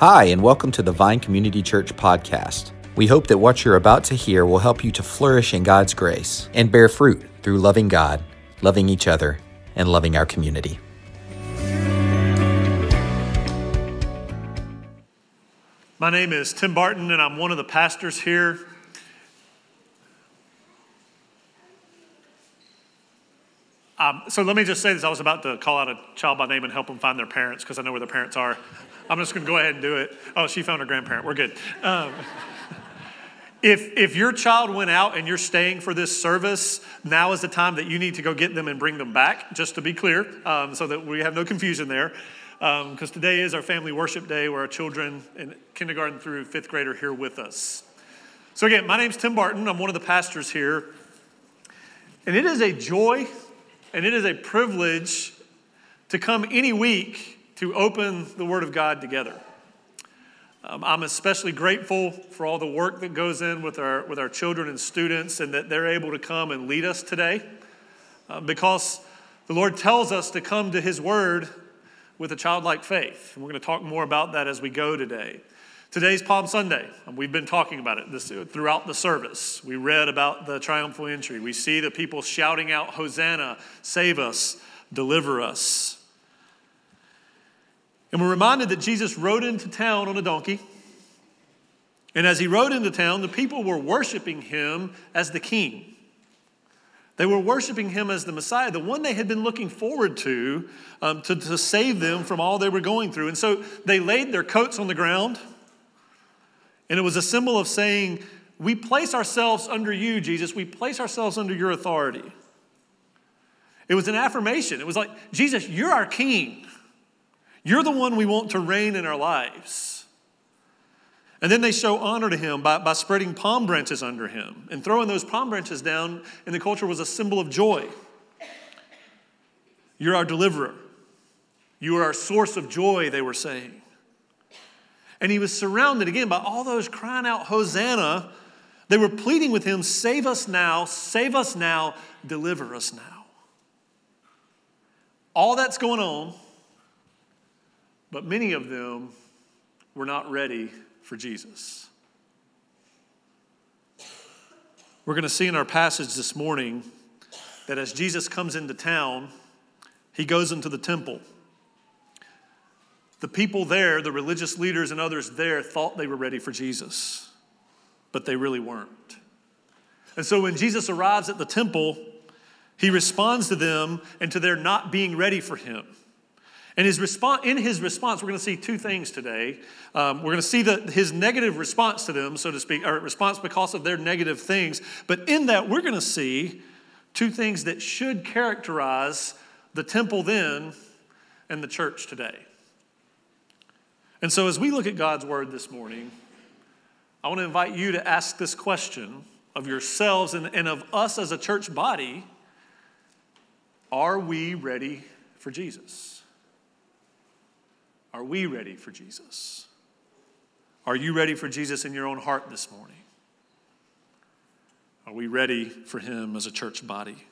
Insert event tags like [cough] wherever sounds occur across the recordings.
Hi, and welcome to the Vine Community Church podcast. We hope that what you're about to hear will help you to flourish in God's grace and bear fruit through loving God, loving each other, and loving our community. My name is Tim Barton, and I'm one of the pastors here. Um, so let me just say this. I was about to call out a child by name and help them find their parents because I know where their parents are. I'm just going to go ahead and do it. Oh, she found her grandparent. We're good. Um, [laughs] if, if your child went out and you're staying for this service, now is the time that you need to go get them and bring them back, just to be clear, um, so that we have no confusion there. Because um, today is our family worship day where our children in kindergarten through fifth grade are here with us. So, again, my name's Tim Barton. I'm one of the pastors here. And it is a joy and it is a privilege to come any week to open the Word of God together. Um, I'm especially grateful for all the work that goes in with our, with our children and students and that they're able to come and lead us today uh, because the Lord tells us to come to His Word with a childlike faith. And we're going to talk more about that as we go today. Today's Palm Sunday. We've been talking about it this, throughout the service. We read about the triumphal entry. We see the people shouting out, Hosanna, save us, deliver us. And we're reminded that Jesus rode into town on a donkey. And as he rode into town, the people were worshiping him as the king. They were worshiping him as the Messiah, the one they had been looking forward to, um, to to save them from all they were going through. And so they laid their coats on the ground. And it was a symbol of saying, We place ourselves under you, Jesus. We place ourselves under your authority. It was an affirmation. It was like, Jesus, you're our king. You're the one we want to reign in our lives. And then they show honor to him by, by spreading palm branches under him. And throwing those palm branches down in the culture was a symbol of joy. You're our deliverer. You are our source of joy, they were saying. And he was surrounded again by all those crying out, Hosanna. They were pleading with him, Save us now, save us now, deliver us now. All that's going on but many of them were not ready for Jesus. We're going to see in our passage this morning that as Jesus comes into town, he goes into the temple. The people there, the religious leaders and others there, thought they were ready for Jesus, but they really weren't. And so when Jesus arrives at the temple, he responds to them and to their not being ready for him. And his response, in his response, we're going to see two things today. Um, we're going to see the, his negative response to them, so to speak, or response because of their negative things. But in that, we're going to see two things that should characterize the temple then and the church today. And so, as we look at God's word this morning, I want to invite you to ask this question of yourselves and, and of us as a church body Are we ready for Jesus? Are we ready for Jesus? Are you ready for Jesus in your own heart this morning? Are we ready for him as a church body?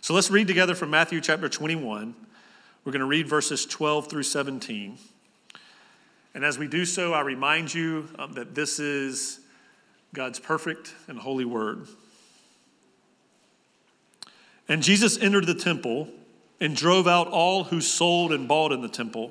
So let's read together from Matthew chapter 21. We're going to read verses 12 through 17. And as we do so, I remind you um, that this is God's perfect and holy word. And Jesus entered the temple and drove out all who sold and bought in the temple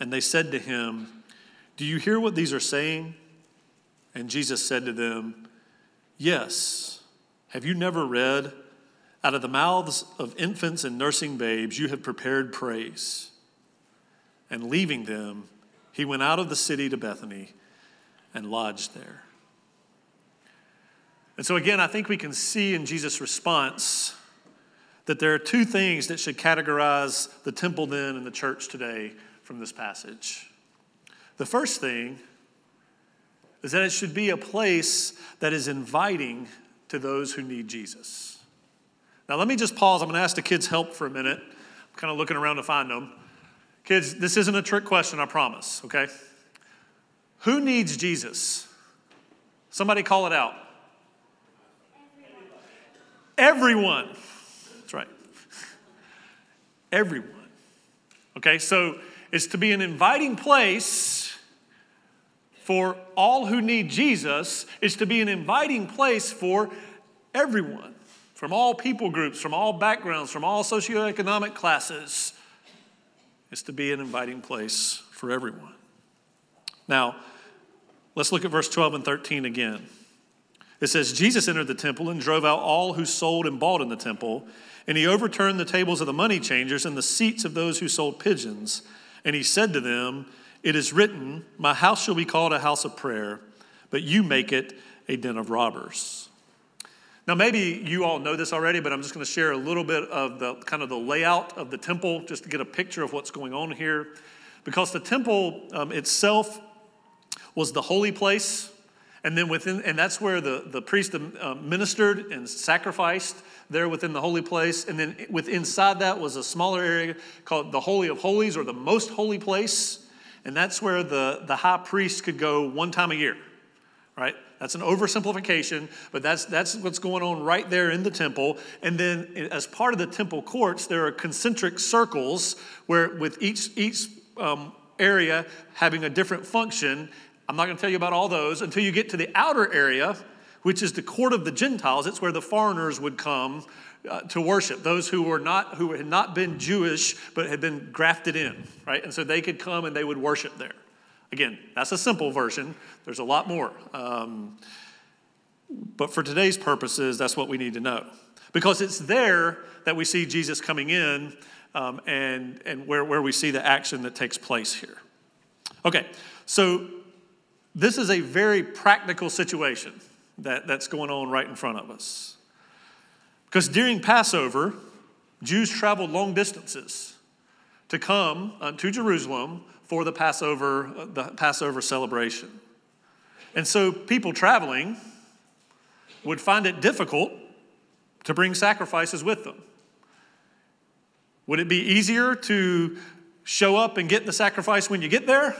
And they said to him, Do you hear what these are saying? And Jesus said to them, Yes. Have you never read, Out of the mouths of infants and nursing babes, you have prepared praise? And leaving them, he went out of the city to Bethany and lodged there. And so, again, I think we can see in Jesus' response that there are two things that should categorize the temple then and the church today from this passage. The first thing is that it should be a place that is inviting to those who need Jesus. Now, let me just pause. I'm going to ask the kids' help for a minute. I'm kind of looking around to find them. Kids, this isn't a trick question, I promise, okay? Who needs Jesus? Somebody call it out. Everyone. That's right. Everyone. Okay, so it's to be an inviting place for all who need Jesus, is to be an inviting place for everyone, from all people groups, from all backgrounds, from all socioeconomic classes. It's to be an inviting place for everyone. Now, let's look at verse 12 and 13 again. It says, Jesus entered the temple and drove out all who sold and bought in the temple, and he overturned the tables of the money changers and the seats of those who sold pigeons. And he said to them, it is written, My house shall be called a house of prayer, but you make it a den of robbers. Now, maybe you all know this already, but I'm just going to share a little bit of the kind of the layout of the temple just to get a picture of what's going on here. Because the temple um, itself was the holy place, and then within, and that's where the, the priest uh, ministered and sacrificed there within the holy place. And then with inside that was a smaller area called the Holy of Holies or the most holy place. And that's where the, the high priest could go one time a year, right? That's an oversimplification, but that's, that's what's going on right there in the temple. And then, as part of the temple courts, there are concentric circles where, with each, each um, area having a different function. I'm not going to tell you about all those until you get to the outer area, which is the court of the Gentiles. It's where the foreigners would come uh, to worship those who were not who had not been Jewish but had been grafted in, right? And so they could come and they would worship there. Again, that's a simple version. There's a lot more, um, but for today's purposes, that's what we need to know because it's there that we see Jesus coming in um, and and where where we see the action that takes place here. Okay, so this is a very practical situation that, that's going on right in front of us. Because during Passover, Jews traveled long distances to come uh, to Jerusalem for the Passover, uh, the Passover celebration. And so people traveling would find it difficult to bring sacrifices with them. Would it be easier to show up and get the sacrifice when you get there?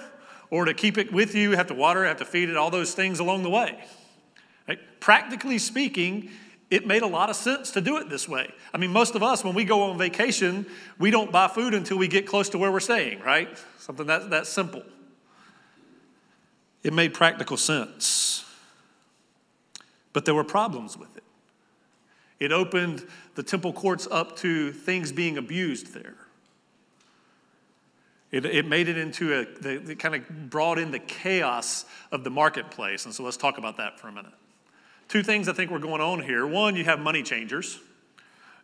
Or to keep it with you, have to water, it, have to feed it, all those things along the way? Right? Practically speaking, it made a lot of sense to do it this way. I mean, most of us, when we go on vacation, we don't buy food until we get close to where we're staying, right? Something that, that simple. It made practical sense. But there were problems with it. It opened the temple courts up to things being abused there. It, it made it into a, it kind of brought in the chaos of the marketplace. And so let's talk about that for a minute. Two things I think were going on here. One, you have money changers.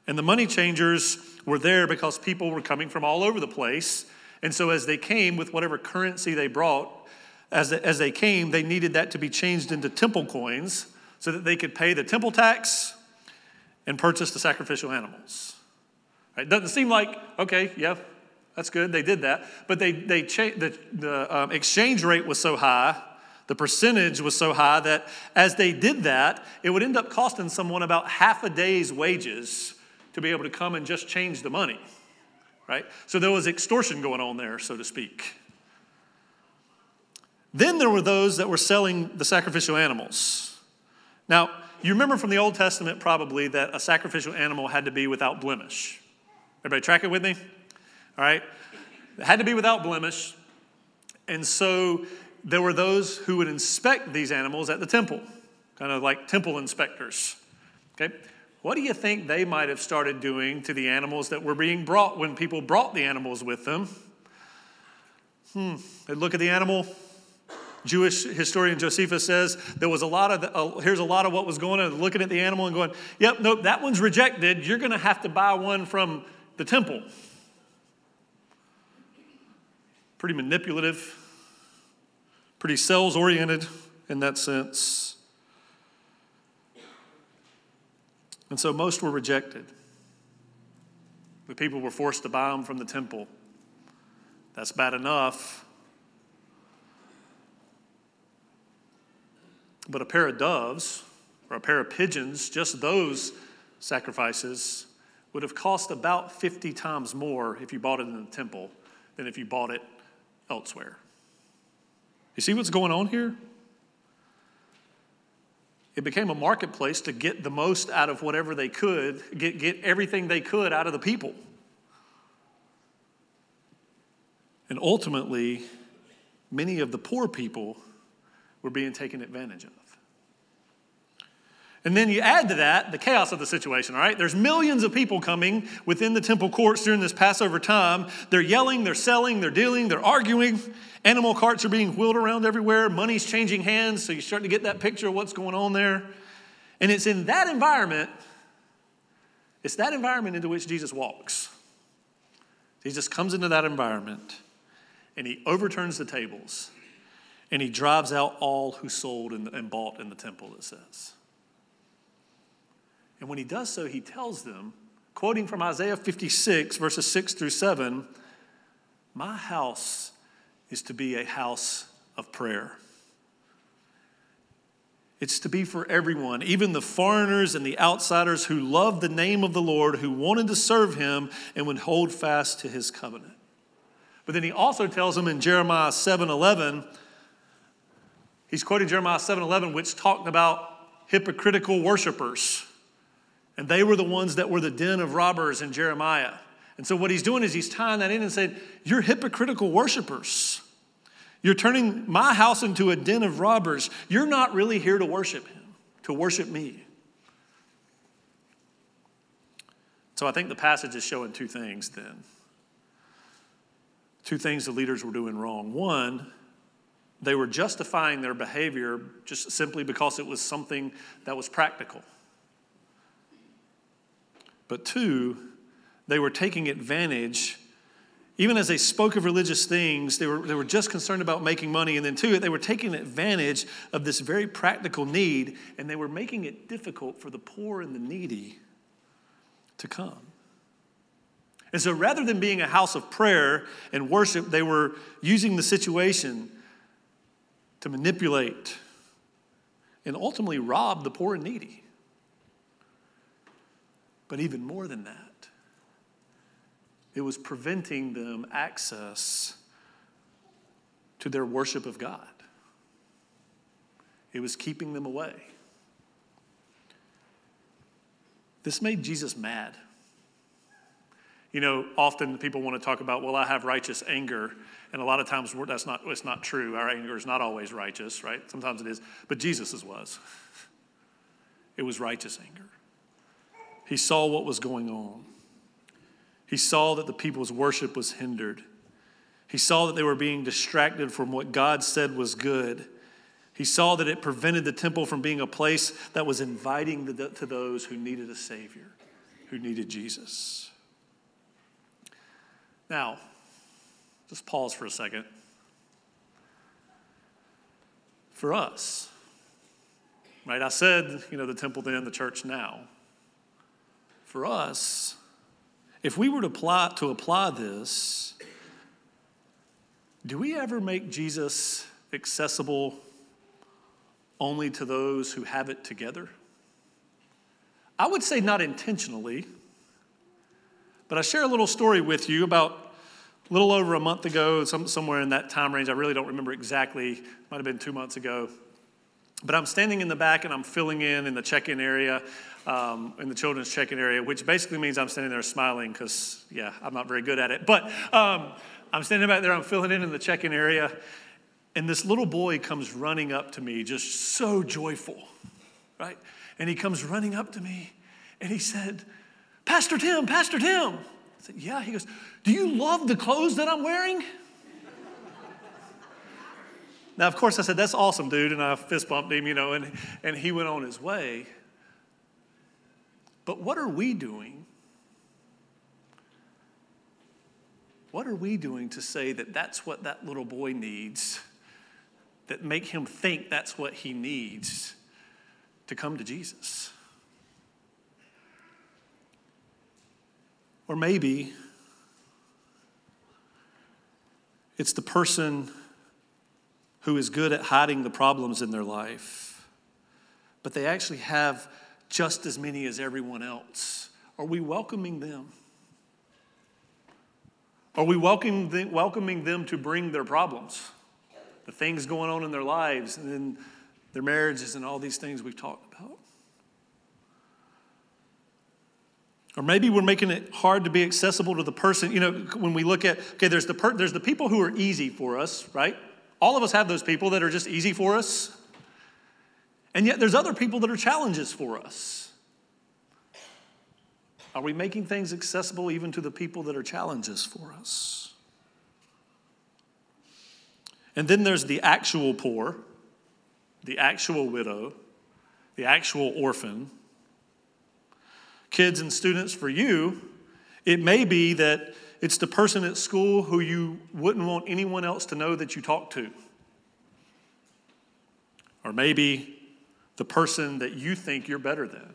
And the money changers were there because people were coming from all over the place. And so as they came with whatever currency they brought, as, as they came, they needed that to be changed into temple coins so that they could pay the temple tax and purchase the sacrificial animals. Right? Doesn't seem like, okay, yeah, that's good, they did that. But they, they cha- the, the um, exchange rate was so high the percentage was so high that as they did that, it would end up costing someone about half a day's wages to be able to come and just change the money, right? So there was extortion going on there, so to speak. Then there were those that were selling the sacrificial animals. Now, you remember from the Old Testament probably that a sacrificial animal had to be without blemish. Everybody track it with me? All right? It had to be without blemish. And so there were those who would inspect these animals at the temple, kind of like temple inspectors. Okay? What do you think they might have started doing to the animals that were being brought when people brought the animals with them? Hmm, they look at the animal. Jewish historian Josephus says there was a lot of, the, uh, here's a lot of what was going on, looking at the animal and going, yep, nope, that one's rejected. You're going to have to buy one from the temple. Pretty manipulative pretty sales oriented in that sense. And so most were rejected. The people were forced to buy them from the temple. That's bad enough. But a pair of doves or a pair of pigeons, just those sacrifices, would have cost about 50 times more if you bought it in the temple than if you bought it elsewhere. You see what's going on here? It became a marketplace to get the most out of whatever they could, get, get everything they could out of the people. And ultimately, many of the poor people were being taken advantage of. And then you add to that the chaos of the situation, all right? There's millions of people coming within the temple courts during this Passover time. They're yelling, they're selling, they're dealing, they're arguing. Animal carts are being wheeled around everywhere. Money's changing hands, so you start to get that picture of what's going on there. And it's in that environment, it's that environment into which Jesus walks. Jesus comes into that environment and he overturns the tables and he drives out all who sold and bought in the temple, it says. And when he does so, he tells them, quoting from Isaiah 56, verses 6 through 7, My house is to be a house of prayer. It's to be for everyone, even the foreigners and the outsiders who love the name of the Lord, who wanted to serve him and would hold fast to his covenant. But then he also tells them in Jeremiah 7:11, he's quoting Jeremiah 7:11, which talked about hypocritical worshipers. And they were the ones that were the den of robbers in Jeremiah. And so what he's doing is he's tying that in and saying, You're hypocritical worshipers. You're turning my house into a den of robbers. You're not really here to worship him, to worship me. So I think the passage is showing two things then. Two things the leaders were doing wrong. One, they were justifying their behavior just simply because it was something that was practical. But two, they were taking advantage. Even as they spoke of religious things, they were, they were just concerned about making money. And then, two, they were taking advantage of this very practical need, and they were making it difficult for the poor and the needy to come. And so, rather than being a house of prayer and worship, they were using the situation to manipulate and ultimately rob the poor and needy. But even more than that, it was preventing them access to their worship of God. It was keeping them away. This made Jesus mad. You know, often people want to talk about, well, I have righteous anger. And a lot of times that's not, it's not true. Our anger is not always righteous, right? Sometimes it is. But Jesus's was. It was righteous anger. He saw what was going on. He saw that the people's worship was hindered. He saw that they were being distracted from what God said was good. He saw that it prevented the temple from being a place that was inviting to those who needed a Savior, who needed Jesus. Now, just pause for a second. For us, right? I said, you know, the temple then, the church now for us, if we were to apply, to apply this, do we ever make Jesus accessible only to those who have it together? I would say not intentionally, but I share a little story with you about a little over a month ago, some, somewhere in that time range. I really don't remember exactly, might have been two months ago. But I'm standing in the back and I'm filling in in the check in area um, in the children's check-in area, which basically means I'm standing there smiling because, yeah, I'm not very good at it. But um, I'm standing back there, I'm filling in in the check-in area, and this little boy comes running up to me, just so joyful, right? And he comes running up to me, and he said, Pastor Tim, Pastor Tim. I said, Yeah. He goes, Do you love the clothes that I'm wearing? Now, of course, I said, That's awesome, dude. And I fist bumped him, you know, and, and he went on his way. But what are we doing? What are we doing to say that that's what that little boy needs, that make him think that's what he needs to come to Jesus? Or maybe it's the person who is good at hiding the problems in their life but they actually have just as many as everyone else. Are we welcoming them? Are we welcoming them, welcoming them to bring their problems, the things going on in their lives, and then their marriages, and all these things we've talked about? Or maybe we're making it hard to be accessible to the person. You know, when we look at, okay, there's the, per, there's the people who are easy for us, right? All of us have those people that are just easy for us. And yet there's other people that are challenges for us. Are we making things accessible even to the people that are challenges for us? And then there's the actual poor, the actual widow, the actual orphan. Kids and students, for you, it may be that it's the person at school who you wouldn't want anyone else to know that you talk to. Or maybe the person that you think you're better than.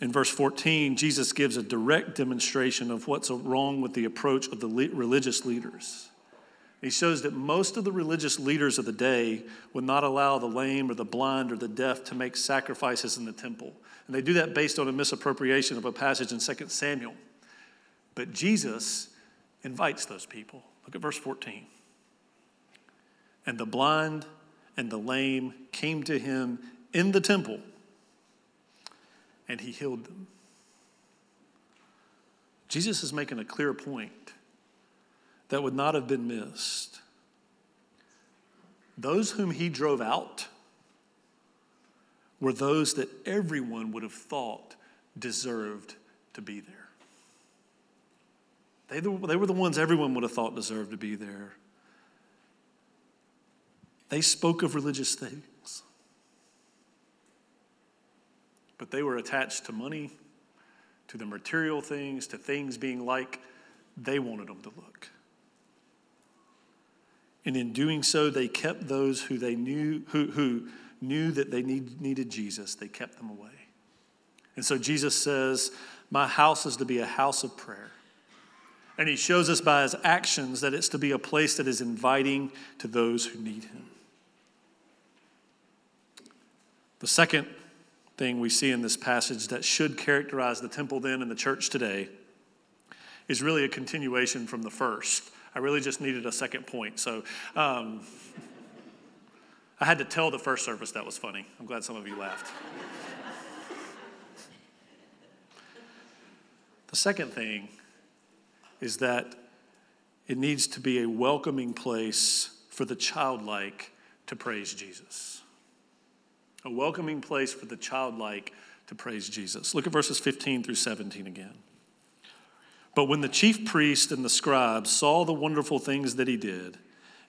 In verse 14, Jesus gives a direct demonstration of what's wrong with the approach of the religious leaders. He shows that most of the religious leaders of the day would not allow the lame or the blind or the deaf to make sacrifices in the temple. And they do that based on a misappropriation of a passage in 2 Samuel. But Jesus invites those people. Look at verse 14. And the blind and the lame came to him in the temple, and he healed them. Jesus is making a clear point that would not have been missed. Those whom he drove out were those that everyone would have thought deserved to be there. They, they were the ones everyone would have thought deserved to be there. They spoke of religious things, but they were attached to money, to the material things, to things being like they wanted them to look. And in doing so, they kept those who they knew, who, who knew that they need, needed Jesus, they kept them away. And so Jesus says, My house is to be a house of prayer. And he shows us by his actions that it's to be a place that is inviting to those who need him. The second thing we see in this passage that should characterize the temple then and the church today is really a continuation from the first. I really just needed a second point. So um, I had to tell the first service that was funny. I'm glad some of you laughed. the second thing is that it needs to be a welcoming place for the childlike to praise Jesus. A welcoming place for the childlike to praise Jesus. Look at verses 15 through 17 again. But when the chief priest and the scribes saw the wonderful things that he did,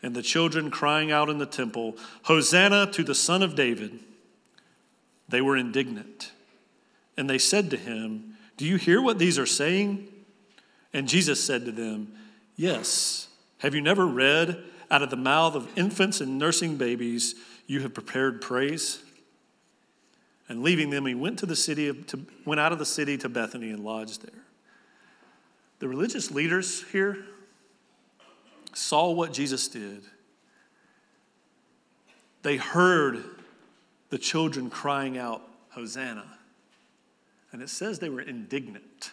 and the children crying out in the temple, Hosanna to the Son of David, they were indignant. And they said to him, Do you hear what these are saying? And Jesus said to them, Yes. Have you never read, out of the mouth of infants and nursing babies, you have prepared praise? And leaving them, he went to the city, of, to, went out of the city to Bethany and lodged there. The religious leaders here saw what Jesus did. They heard the children crying out, Hosanna. And it says they were indignant.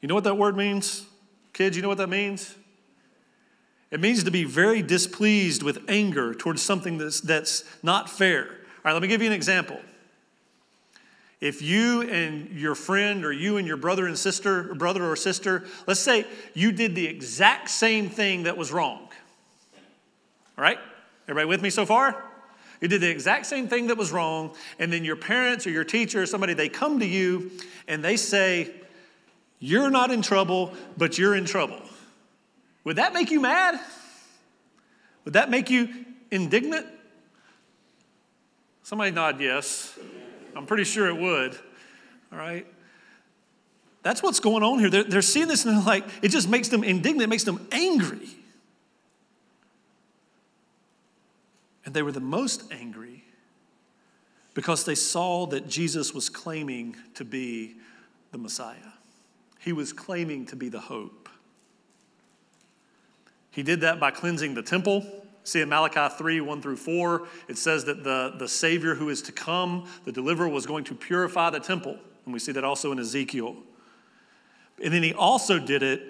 You know what that word means? Kids, you know what that means? It means to be very displeased with anger towards something that's, that's not fair. All right, let me give you an example. If you and your friend or you and your brother and sister, or brother or sister, let's say you did the exact same thing that was wrong. All right? Everybody with me so far? You did the exact same thing that was wrong, and then your parents or your teacher or somebody, they come to you and they say, You're not in trouble, but you're in trouble. Would that make you mad? Would that make you indignant? Somebody nod yes. I'm pretty sure it would. All right? That's what's going on here. They're, they're seeing this and they're like, it just makes them indignant, it makes them angry. And they were the most angry because they saw that Jesus was claiming to be the Messiah. He was claiming to be the hope. He did that by cleansing the temple, See in Malachi 3 1 through 4, it says that the, the Savior who is to come, the deliverer, was going to purify the temple. And we see that also in Ezekiel. And then he also did it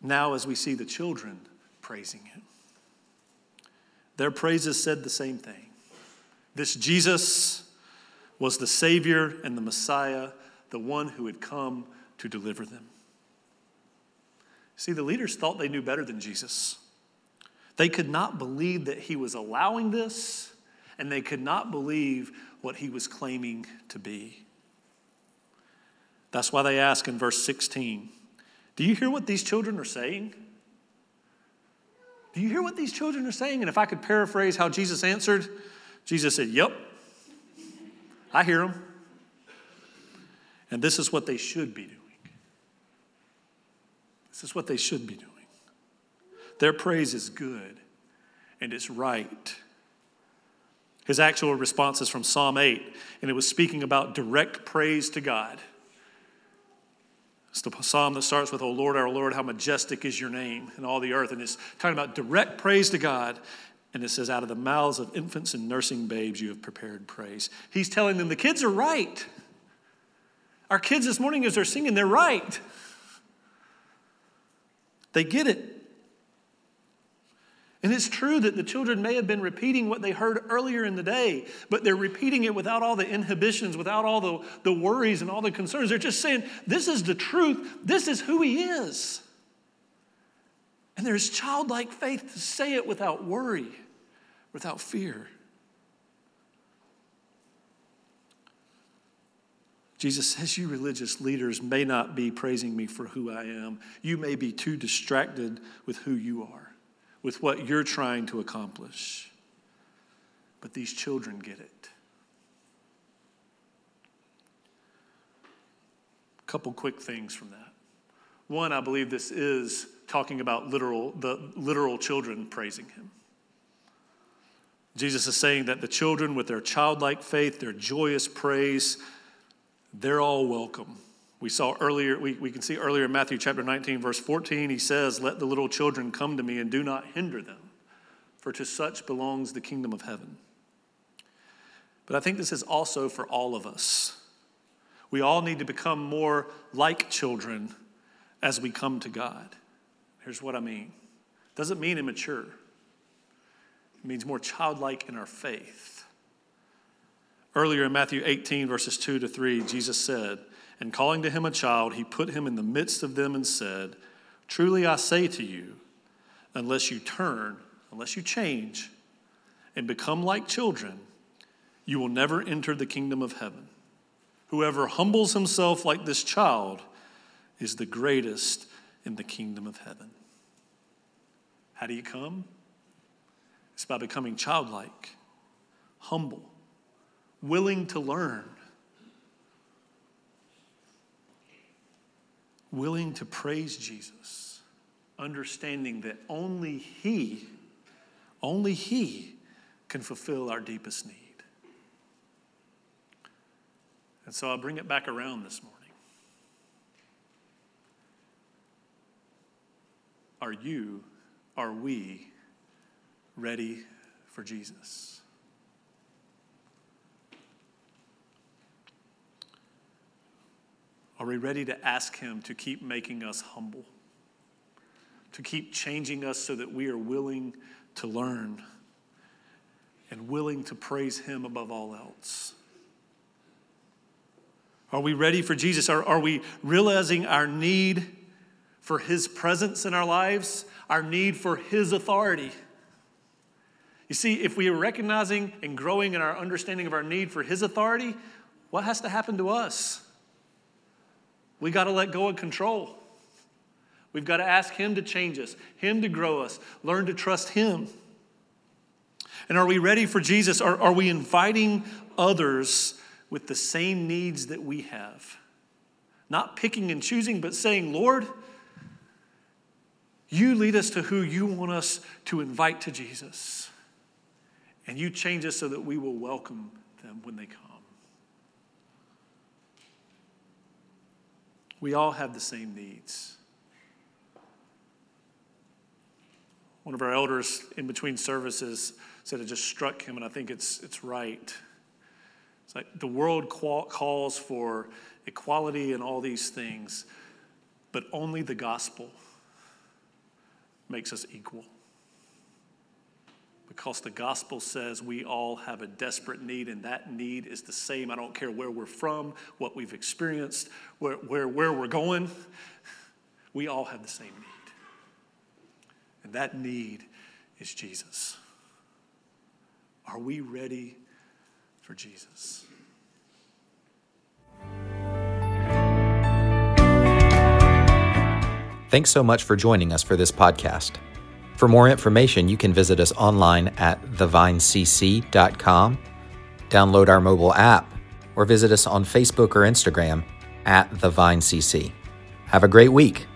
now as we see the children praising him. Their praises said the same thing. This Jesus was the Savior and the Messiah, the one who had come to deliver them. See, the leaders thought they knew better than Jesus. They could not believe that he was allowing this, and they could not believe what he was claiming to be. That's why they ask in verse 16 Do you hear what these children are saying? Do you hear what these children are saying? And if I could paraphrase how Jesus answered, Jesus said, Yep, I hear them. And this is what they should be doing. This is what they should be doing. Their praise is good and it's right. His actual response is from Psalm 8, and it was speaking about direct praise to God. It's the psalm that starts with, O Lord, our Lord, how majestic is your name in all the earth. And it's talking about direct praise to God. And it says, Out of the mouths of infants and nursing babes, you have prepared praise. He's telling them the kids are right. Our kids this morning, as they're singing, they're right. They get it. And it's true that the children may have been repeating what they heard earlier in the day, but they're repeating it without all the inhibitions, without all the, the worries and all the concerns. They're just saying, This is the truth. This is who He is. And there's childlike faith to say it without worry, without fear. Jesus says, You religious leaders may not be praising me for who I am. You may be too distracted with who you are with what you're trying to accomplish. But these children get it. A couple quick things from that. One, I believe this is talking about literal, the literal children praising him. Jesus is saying that the children, with their childlike faith, their joyous praise, they're all welcome. We saw earlier, we, we can see earlier in Matthew chapter 19, verse 14, he says, Let the little children come to me and do not hinder them, for to such belongs the kingdom of heaven. But I think this is also for all of us. We all need to become more like children as we come to God. Here's what I mean doesn't mean immature, it means more childlike in our faith. Earlier in Matthew 18, verses 2 to 3, Jesus said, and calling to him a child, he put him in the midst of them and said, Truly I say to you, unless you turn, unless you change, and become like children, you will never enter the kingdom of heaven. Whoever humbles himself like this child is the greatest in the kingdom of heaven. How do you come? It's by becoming childlike, humble, willing to learn willing to praise Jesus, understanding that only He, only He can fulfill our deepest need. And so I'll bring it back around this morning. Are you, are we ready for Jesus? Are we ready to ask Him to keep making us humble? To keep changing us so that we are willing to learn and willing to praise Him above all else? Are we ready for Jesus? Are, are we realizing our need for His presence in our lives, our need for His authority? You see, if we are recognizing and growing in our understanding of our need for His authority, what has to happen to us? We got to let go of control. We've got to ask Him to change us, Him to grow us, learn to trust Him. And are we ready for Jesus? Are, are we inviting others with the same needs that we have? Not picking and choosing, but saying, Lord, you lead us to who you want us to invite to Jesus. And you change us so that we will welcome them when they come. We all have the same needs. One of our elders in between services said it just struck him, and I think it's, it's right. It's like the world calls for equality and all these things, but only the gospel makes us equal. Because the gospel says we all have a desperate need, and that need is the same. I don't care where we're from, what we've experienced, where, where, where we're going. We all have the same need. And that need is Jesus. Are we ready for Jesus? Thanks so much for joining us for this podcast. For more information, you can visit us online at thevinecc.com, download our mobile app, or visit us on Facebook or Instagram at thevinecc. Have a great week.